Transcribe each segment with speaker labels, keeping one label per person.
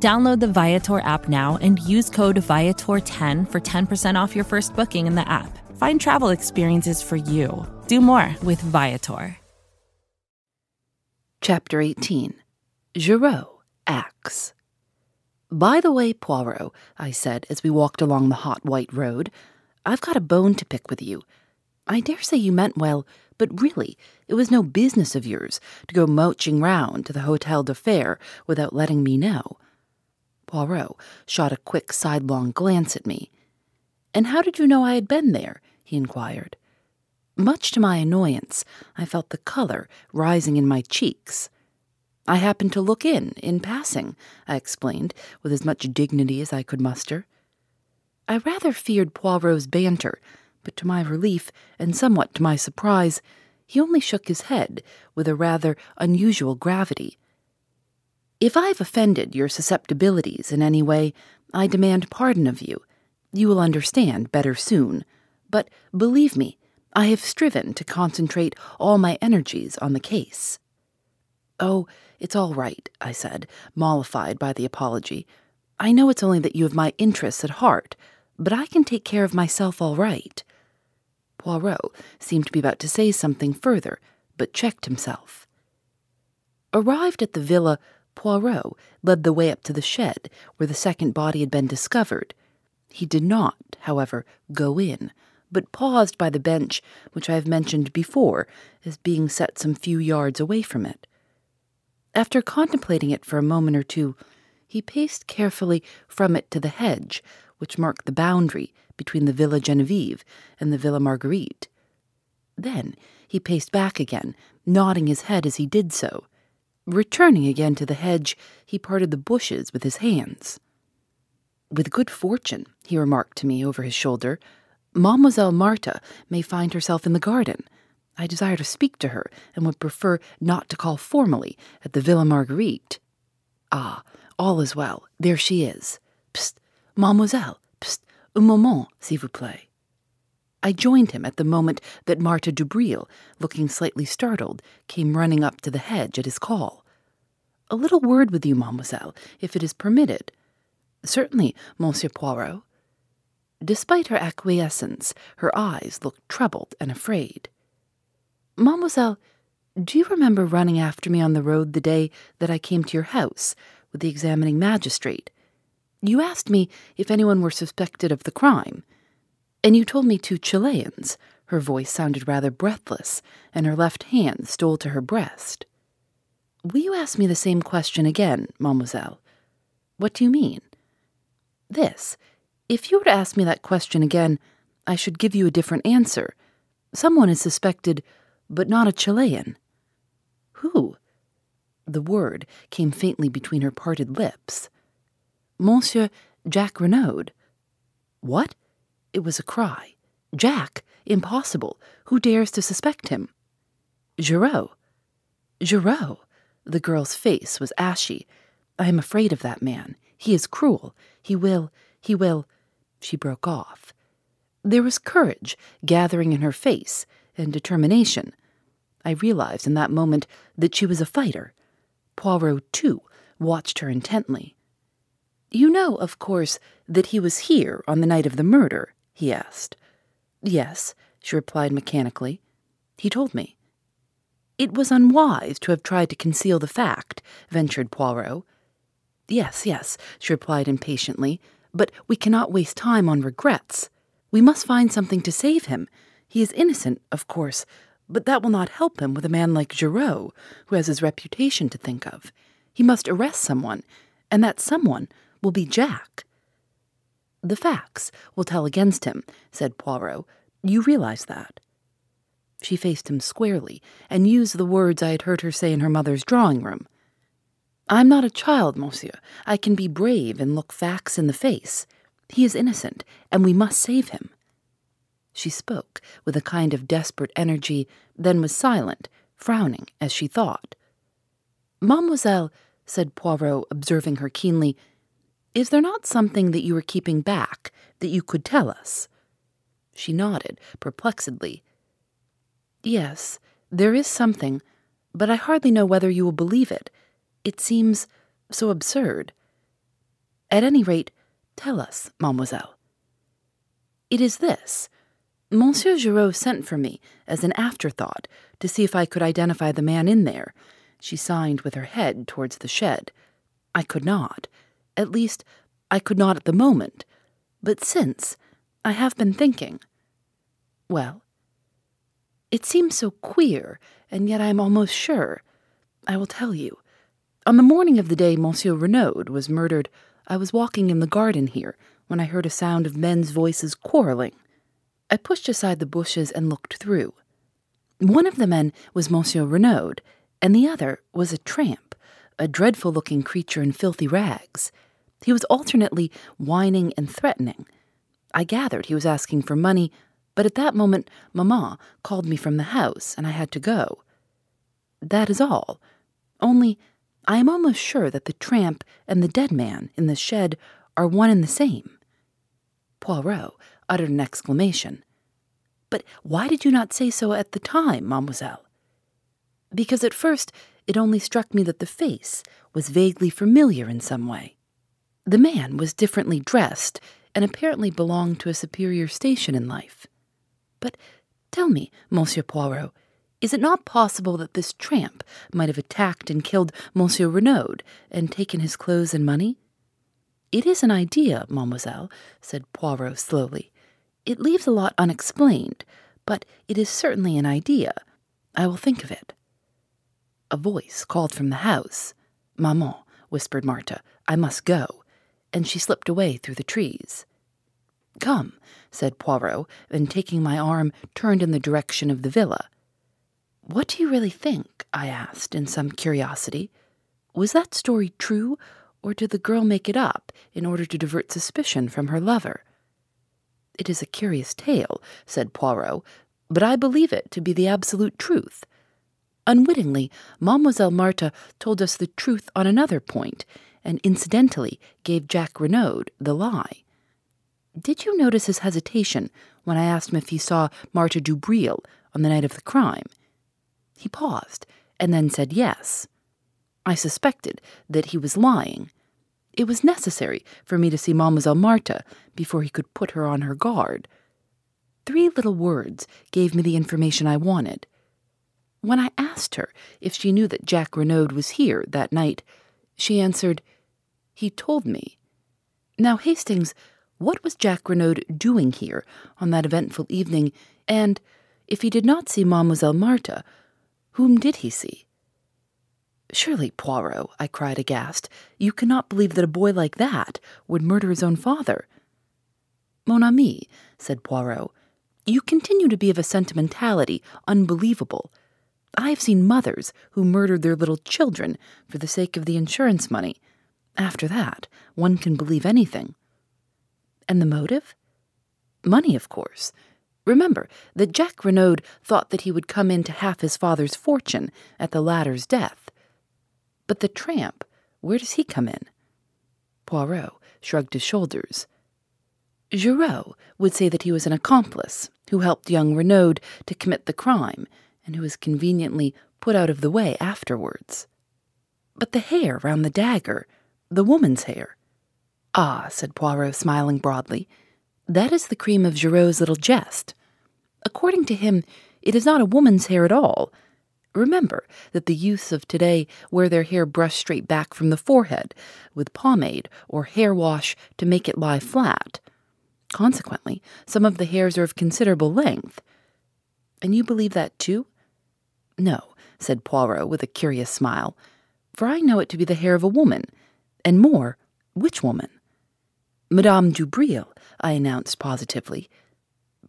Speaker 1: Download the Viator app now and use code Viator10 for 10% off your first booking in the app. Find travel experiences for you. Do more with Viator.
Speaker 2: Chapter 18 Giraud Acts. By the way, Poirot, I said as we walked along the hot white road, I've got a bone to pick with you. I dare say you meant well, but really, it was no business of yours to go mouching round to the Hotel du Phare without letting me know. Poirot shot a quick sidelong glance at me. And how did you know I had been there? he inquired. Much to my annoyance, I felt the color rising in my cheeks. I happened to look in, in passing, I explained, with as much dignity as I could muster. I rather feared Poirot's banter, but to my relief, and somewhat to my surprise, he only shook his head with a rather unusual gravity. If I've offended your susceptibilities in any way, I demand pardon of you. You will understand better soon. But believe me, I have striven to concentrate all my energies on the case. Oh, it's all right, I said, mollified by the apology. I know it's only that you have my interests at heart, but I can take care of myself all right. Poirot seemed to be about to say something further, but checked himself. Arrived at the villa, Poirot led the way up to the shed where the second body had been discovered. He did not, however, go in, but paused by the bench which I have mentioned before as being set some few yards away from it. After contemplating it for a moment or two, he paced carefully from it to the hedge, which marked the boundary between the Villa Genevieve and the Villa Marguerite. Then he paced back again, nodding his head as he did so. Returning again to the hedge, he parted the bushes with his hands. With good fortune, he remarked to me over his shoulder, Mademoiselle Marthe may find herself in the garden. I desire to speak to her, and would prefer not to call formally at the Villa Marguerite. Ah, all is well. There she is. Psst, mademoiselle. Psst, un moment, s'il vous plaît. I joined him at the moment that Marthe Daubreuil, looking slightly startled, came running up to the hedge at his call. A little word with you, mademoiselle, if it is permitted. Certainly, Monsieur Poirot. Despite her acquiescence, her eyes looked troubled and afraid. Mademoiselle, do you remember running after me on the road the day that I came to your house with the examining magistrate? You asked me if anyone were suspected of the crime, and you told me two Chileans. Her voice sounded rather breathless, and her left hand stole to her breast. Will you ask me the same question again, mademoiselle? What do you mean? This. If you were to ask me that question again, I should give you a different answer. Someone is suspected but not a Chilean. Who? The word came faintly between her parted lips. Monsieur Jack Renauld. What? It was a cry. Jack? Impossible. Who dares to suspect him? Giraud. Giraud. The girl's face was ashy. I am afraid of that man. He is cruel. He will, he will. She broke off. There was courage gathering in her face and determination. I realized in that moment that she was a fighter. Poirot, too, watched her intently. You know, of course, that he was here on the night of the murder? He asked. Yes, she replied mechanically. He told me. It was unwise to have tried to conceal the fact, ventured Poirot. Yes, yes, she replied impatiently, but we cannot waste time on regrets. We must find something to save him. He is innocent, of course, but that will not help him with a man like Giraud, who has his reputation to think of. He must arrest someone, and that someone will be Jack. The facts will tell against him, said Poirot. You realize that. She faced him squarely and used the words I had heard her say in her mother's drawing room. I'm not a child, monsieur. I can be brave and look facts in the face. He is innocent, and we must save him. She spoke with a kind of desperate energy, then was silent, frowning as she thought. Mademoiselle, said Poirot, observing her keenly, is there not something that you are keeping back that you could tell us? She nodded, perplexedly. Yes, there is something, but I hardly know whether you will believe it. It seems so absurd. At any rate, tell us, mademoiselle. It is this. Monsieur Giraud sent for me as an afterthought to see if I could identify the man in there. She signed with her head towards the shed. I could not. At least, I could not at the moment. But since, I have been thinking. Well, it seems so queer, and yet I am almost sure. I will tell you. On the morning of the day Monsieur Renauld was murdered, I was walking in the garden here when I heard a sound of men's voices quarreling. I pushed aside the bushes and looked through. One of the men was Monsieur Renauld, and the other was a tramp, a dreadful looking creature in filthy rags. He was alternately whining and threatening. I gathered he was asking for money, but at that moment Mamma called me from the house, and I had to go. That is all. Only I am almost sure that the tramp and the dead man in the shed are one and the same. Poirot uttered an exclamation. But why did you not say so at the time, mademoiselle? Because at first it only struck me that the face was vaguely familiar in some way. The man was differently dressed and apparently belonged to a superior station in life. But tell me, Monsieur Poirot, is it not possible that this tramp might have attacked and killed Monsieur Renauld and taken his clothes and money? It is an idea, mademoiselle, said Poirot slowly. It leaves a lot unexplained, but it is certainly an idea. I will think of it. A voice called from the house. Maman, whispered Marthe, I must go. And she slipped away through the trees. Come, said Poirot, and taking my arm, turned in the direction of the villa. What do you really think? I asked in some curiosity. Was that story true, or did the girl make it up in order to divert suspicion from her lover? It is a curious tale, said Poirot, but I believe it to be the absolute truth. Unwittingly, Mademoiselle Marthe told us the truth on another point, and incidentally gave Jack Renauld the lie. Did you notice his hesitation when I asked him if he saw Marthe Daubreuil on the night of the crime? He paused, and then said yes. I suspected that he was lying, it was necessary for me to see Mademoiselle Marthe before he could put her on her guard. Three little words gave me the information I wanted. When I asked her if she knew that Jack Renauld was here that night, she answered, He told me. Now, Hastings, what was Jack Renauld doing here on that eventful evening, and, if he did not see Mademoiselle Marthe, whom did he see? Surely, Poirot, I cried aghast, you cannot believe that a boy like that would murder his own father. Mon ami, said Poirot, you continue to be of a sentimentality unbelievable. I have seen mothers who murdered their little children for the sake of the insurance money. After that, one can believe anything. And the motive? Money, of course. Remember that Jack Renauld thought that he would come into half his father's fortune at the latter's death. But the tramp, where does he come in? Poirot shrugged his shoulders. Giraud would say that he was an accomplice who helped young Renauld to commit the crime and who was conveniently put out of the way afterwards. But the hair round the dagger, the woman's hair. Ah, said Poirot, smiling broadly, that is the cream of Giraud's little jest. According to him, it is not a woman's hair at all, Remember that the youths of today wear their hair brushed straight back from the forehead, with pomade or hair wash to make it lie flat. Consequently, some of the hairs are of considerable length. And you believe that too? No, said Poirot with a curious smile, for I know it to be the hair of a woman, and more, which woman? Madame Daubreuil, I announced positively.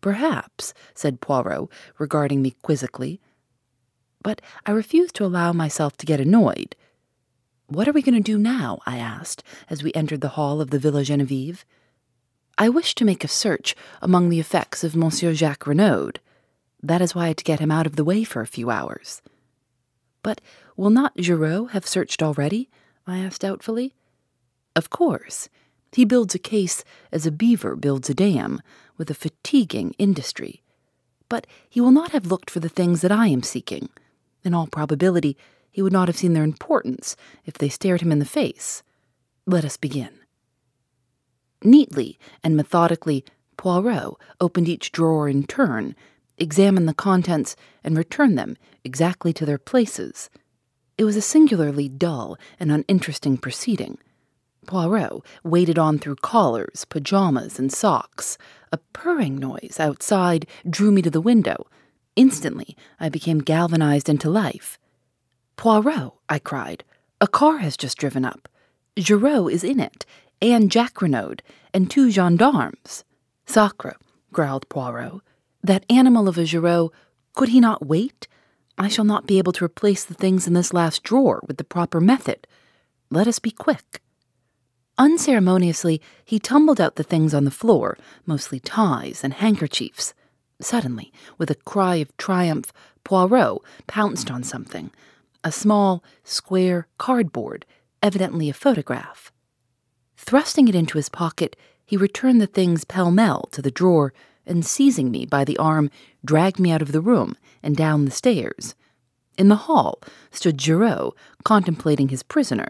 Speaker 2: Perhaps, said Poirot, regarding me quizzically but I refused to allow myself to get annoyed. What are we going to do now? I asked as we entered the hall of the Villa Genevieve. I wish to make a search among the effects of Monsieur Jacques Renauld. That is why I had to get him out of the way for a few hours. But will not Giraud have searched already? I asked doubtfully. Of course. He builds a case as a beaver builds a dam, with a fatiguing industry. But he will not have looked for the things that I am seeking. In all probability, he would not have seen their importance if they stared him in the face. Let us begin. Neatly and methodically, Poirot opened each drawer in turn, examined the contents, and returned them exactly to their places. It was a singularly dull and uninteresting proceeding. Poirot waded on through collars, pajamas, and socks. A purring noise outside drew me to the window. Instantly, I became galvanized into life. Poirot, I cried, a car has just driven up. Giraud is in it, and Jacques Renauld, and two gendarmes. Sacre, growled Poirot. That animal of a Giraud, could he not wait? I shall not be able to replace the things in this last drawer with the proper method. Let us be quick. Unceremoniously, he tumbled out the things on the floor, mostly ties and handkerchiefs. Suddenly, with a cry of triumph, Poirot pounced on something a small, square cardboard, evidently a photograph. Thrusting it into his pocket, he returned the things pell mell to the drawer and, seizing me by the arm, dragged me out of the room and down the stairs. In the hall stood Giraud, contemplating his prisoner.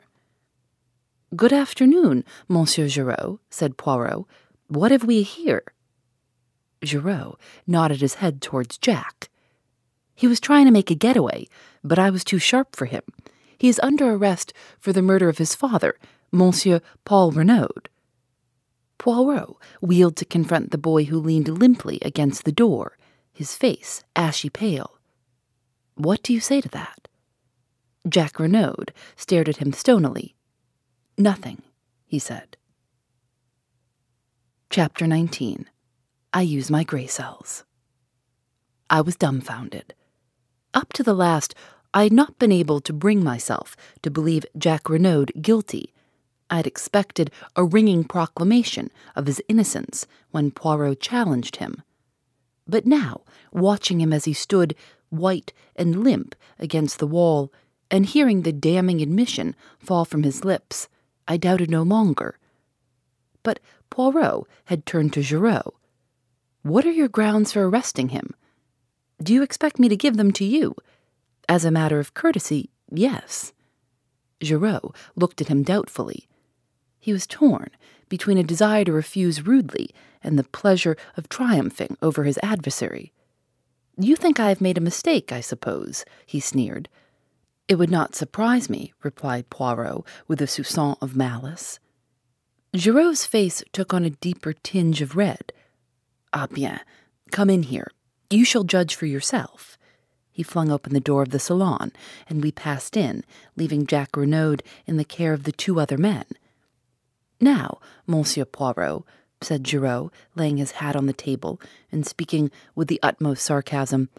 Speaker 2: Good afternoon, Monsieur Giraud, said Poirot. What have we here? Giraud nodded his head towards Jack. He was trying to make a getaway, but I was too sharp for him. He is under arrest for the murder of his father, Monsieur Paul Renauld. Poirot wheeled to confront the boy who leaned limply against the door, his face ashy pale. What do you say to that? Jack Renauld stared at him stonily. Nothing, he said. Chapter 19 I Use My Gray Cells. I was dumbfounded. Up to the last, I had not been able to bring myself to believe Jack Renauld guilty I had expected a ringing proclamation of his innocence when Poirot challenged him. But now, watching him as he stood, white and limp, against the wall, and hearing the damning admission fall from his lips, I doubted no longer. But Poirot had turned to Giraud. What are your grounds for arresting him? Do you expect me to give them to you? As a matter of courtesy, yes. Giraud looked at him doubtfully. He was torn between a desire to refuse rudely and the pleasure of triumphing over his adversary. You think I have made a mistake, I suppose, he sneered. It would not surprise me, replied Poirot with a soupçon of malice. Giraud's face took on a deeper tinge of red. Ah bien, come in here. You shall judge for yourself. He flung open the door of the salon, and we passed in, leaving Jack Renauld in the care of the two other men. Now, Monsieur Poirot, said Giraud, laying his hat on the table and speaking with the utmost sarcasm,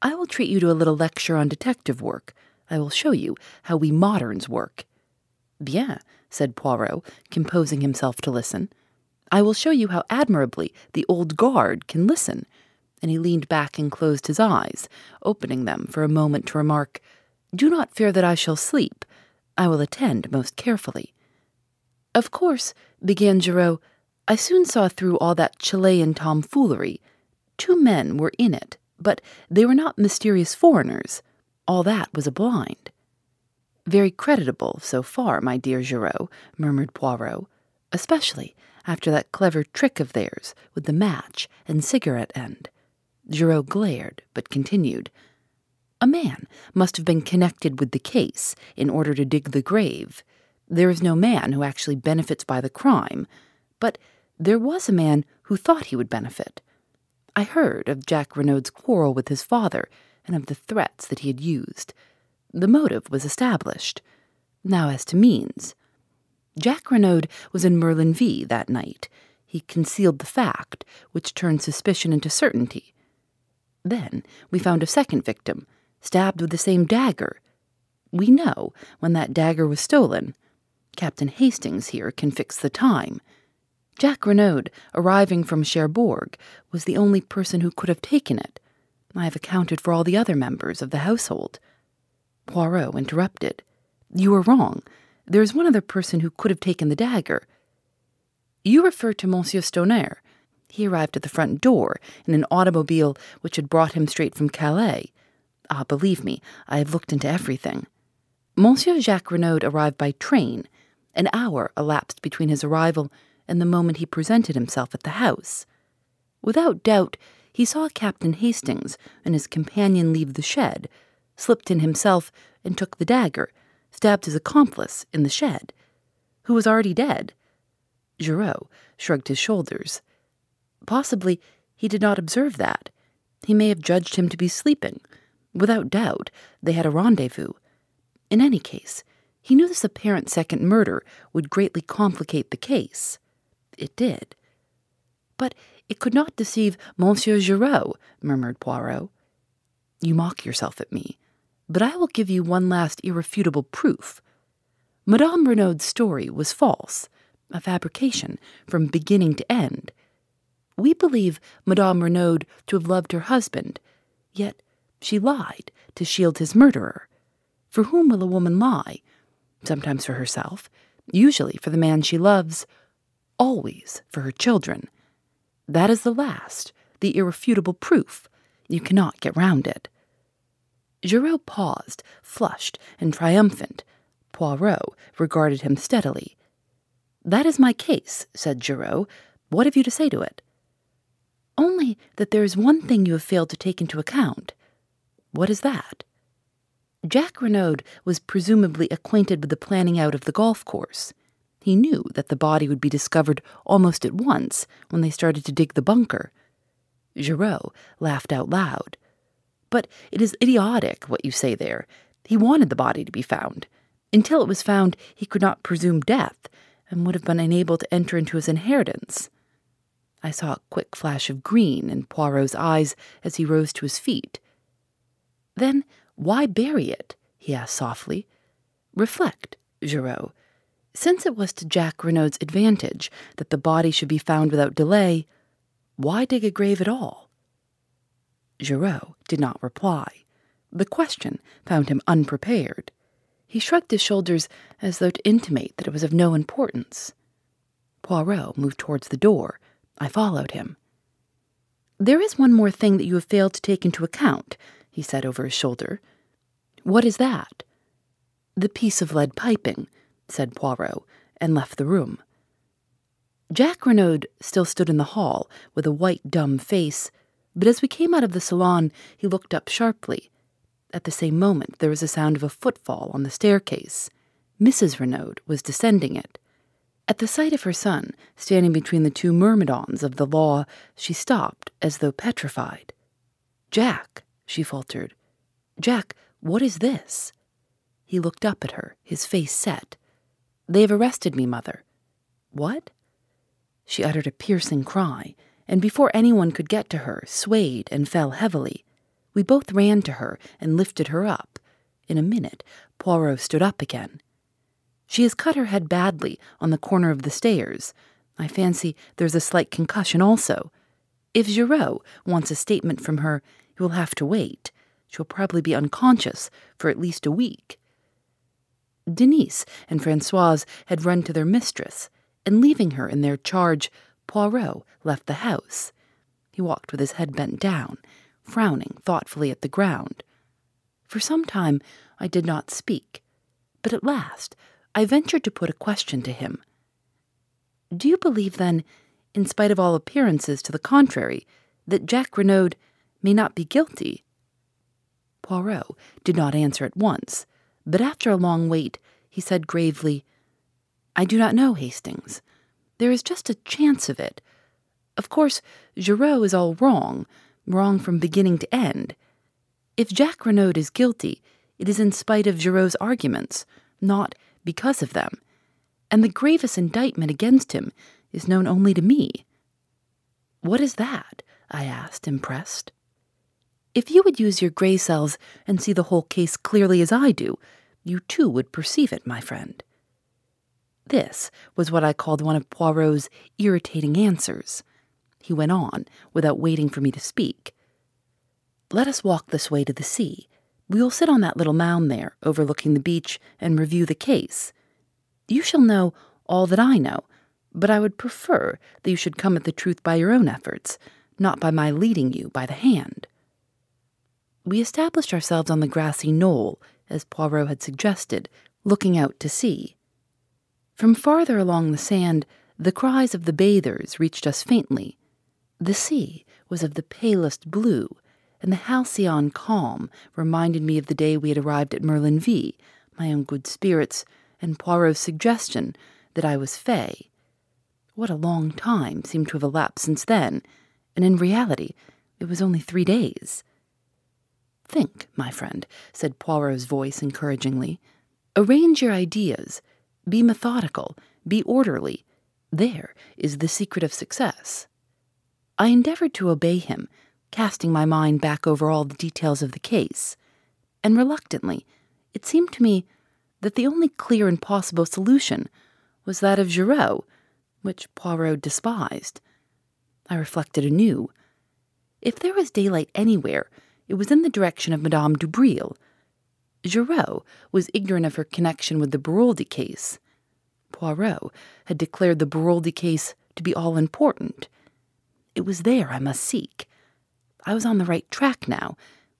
Speaker 2: I will treat you to a little lecture on detective work. I will show you how we moderns work. Bien, said Poirot, composing himself to listen. I will show you how admirably the old guard can listen. And he leaned back and closed his eyes, opening them for a moment to remark, Do not fear that I shall sleep. I will attend most carefully. Of course, began Giraud, I soon saw through all that Chilean tomfoolery. Two men were in it, but they were not mysterious foreigners. All that was a blind. Very creditable so far, my dear Giraud, murmured Poirot, especially after that clever trick of theirs with the match and cigarette end. Giraud glared, but continued. A man must have been connected with the case in order to dig the grave. There is no man who actually benefits by the crime, but there was a man who thought he would benefit. I heard of Jack Renauld's quarrel with his father and of the threats that he had used. The motive was established. Now, as to means. Jack Renauld was in Merlinville that night. He concealed the fact, which turned suspicion into certainty. Then we found a second victim, stabbed with the same dagger. We know when that dagger was stolen. Captain Hastings here can fix the time. Jack Renauld, arriving from Cherbourg, was the only person who could have taken it. I have accounted for all the other members of the household. Poirot interrupted. You are wrong. There is one other person who could have taken the dagger. You refer to Monsieur Stonor. He arrived at the front door in an automobile which had brought him straight from Calais. Ah, believe me, I have looked into everything. Monsieur Jacques Renauld arrived by train. An hour elapsed between his arrival and the moment he presented himself at the house. Without doubt, he saw Captain Hastings and his companion leave the shed, slipped in himself, and took the dagger, stabbed his accomplice in the shed, who was already dead. Giraud shrugged his shoulders. Possibly he did not observe that. He may have judged him to be sleeping. Without doubt, they had a rendezvous. In any case, he knew this apparent second murder would greatly complicate the case. It did. But it could not deceive Monsieur Giraud, murmured Poirot. You mock yourself at me, but I will give you one last irrefutable proof. Madame Renauld's story was false, a fabrication from beginning to end. We believe Madame Renauld to have loved her husband, yet she lied to shield his murderer. For whom will a woman lie? Sometimes for herself, usually for the man she loves, always for her children. That is the last, the irrefutable proof. You cannot get round it. Giraud paused, flushed and triumphant. Poirot regarded him steadily. That is my case, said Giraud. What have you to say to it? Only that there is one thing you have failed to take into account. What is that? Jack Renauld was presumably acquainted with the planning out of the golf course. He knew that the body would be discovered almost at once when they started to dig the bunker. Giraud laughed out loud. But it is idiotic what you say there. He wanted the body to be found. Until it was found, he could not presume death, and would have been unable to enter into his inheritance. I saw a quick flash of green in Poirot's eyes as he rose to his feet. Then why bury it? he asked softly. Reflect, Giraud. Since it was to Jack Renauld's advantage that the body should be found without delay, why dig a grave at all? Giraud did not reply. The question found him unprepared. He shrugged his shoulders as though to intimate that it was of no importance. Poirot moved towards the door. I followed him. There is one more thing that you have failed to take into account, he said over his shoulder. What is that? The piece of lead piping, said Poirot, and left the room. Jack Renauld still stood in the hall with a white, dumb face, but as we came out of the salon, he looked up sharply. At the same moment, there was a sound of a footfall on the staircase. Mrs. Renauld was descending it. At the sight of her son, standing between the two myrmidons of the law, she stopped as though petrified. Jack, she faltered. Jack, what is this? He looked up at her, his face set. They have arrested me, mother. What? She uttered a piercing cry, and before anyone could get to her, swayed and fell heavily. We both ran to her and lifted her up. In a minute, Poirot stood up again. She has cut her head badly on the corner of the stairs. I fancy there's a slight concussion also. If Giraud wants a statement from her, he will have to wait. She'll probably be unconscious for at least a week. Denise and Francoise had run to their mistress, and leaving her in their charge, Poirot left the house. He walked with his head bent down, frowning thoughtfully at the ground. For some time I did not speak, but at last I ventured to put a question to him. Do you believe, then, in spite of all appearances to the contrary, that Jack Renauld may not be guilty? Poirot did not answer at once, but after a long wait, he said gravely, I do not know, Hastings. There is just a chance of it. Of course, Giraud is all wrong, wrong from beginning to end. If Jack Renauld is guilty, it is in spite of Giraud's arguments, not because of them, and the gravest indictment against him is known only to me. What is that? I asked, impressed. If you would use your gray cells and see the whole case clearly as I do, you too would perceive it, my friend. This was what I called one of Poirot's irritating answers. He went on, without waiting for me to speak. Let us walk this way to the sea. We will sit on that little mound there, overlooking the beach, and review the case. You shall know all that I know, but I would prefer that you should come at the truth by your own efforts, not by my leading you by the hand. We established ourselves on the grassy knoll, as Poirot had suggested, looking out to sea. From farther along the sand, the cries of the bathers reached us faintly. The sea was of the palest blue, and the halcyon calm reminded me of the day we had arrived at Merlinville, my own good spirits, and Poirot's suggestion that I was fey. What a long time seemed to have elapsed since then, and in reality, it was only three days. Think, my friend, said Poirot's voice encouragingly. Arrange your ideas. Be methodical. Be orderly. There is the secret of success. I endeavored to obey him, casting my mind back over all the details of the case, and reluctantly, it seemed to me that the only clear and possible solution was that of Giraud, which Poirot despised. I reflected anew. If there was daylight anywhere, it was in the direction of Madame Daubreuil. Giraud was ignorant of her connection with the Beroldy case. Poirot had declared the Beroldy case to be all important. It was there I must seek. I was on the right track now,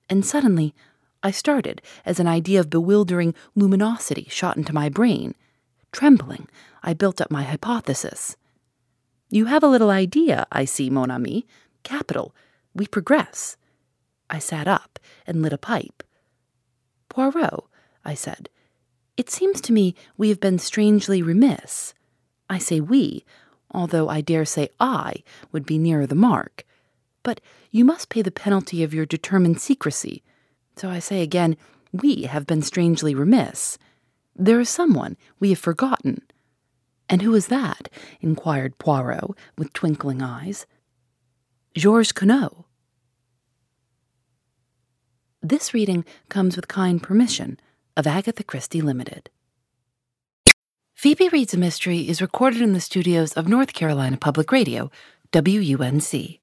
Speaker 2: and suddenly I started as an idea of bewildering luminosity shot into my brain. Trembling, I built up my hypothesis. You have a little idea, I see, mon ami. Capital. We progress. I sat up and lit a pipe. Poirot, I said, it seems to me we have been strangely remiss. I say we, although I dare say I would be nearer the mark. But you must pay the penalty of your determined secrecy. So I say again, we have been strangely remiss. There is someone we have forgotten. And who is that? inquired Poirot with twinkling eyes. Georges Conneau. This reading comes with kind permission of Agatha Christie Limited. Phoebe Reads a Mystery is recorded in the studios of North Carolina Public Radio, WUNC.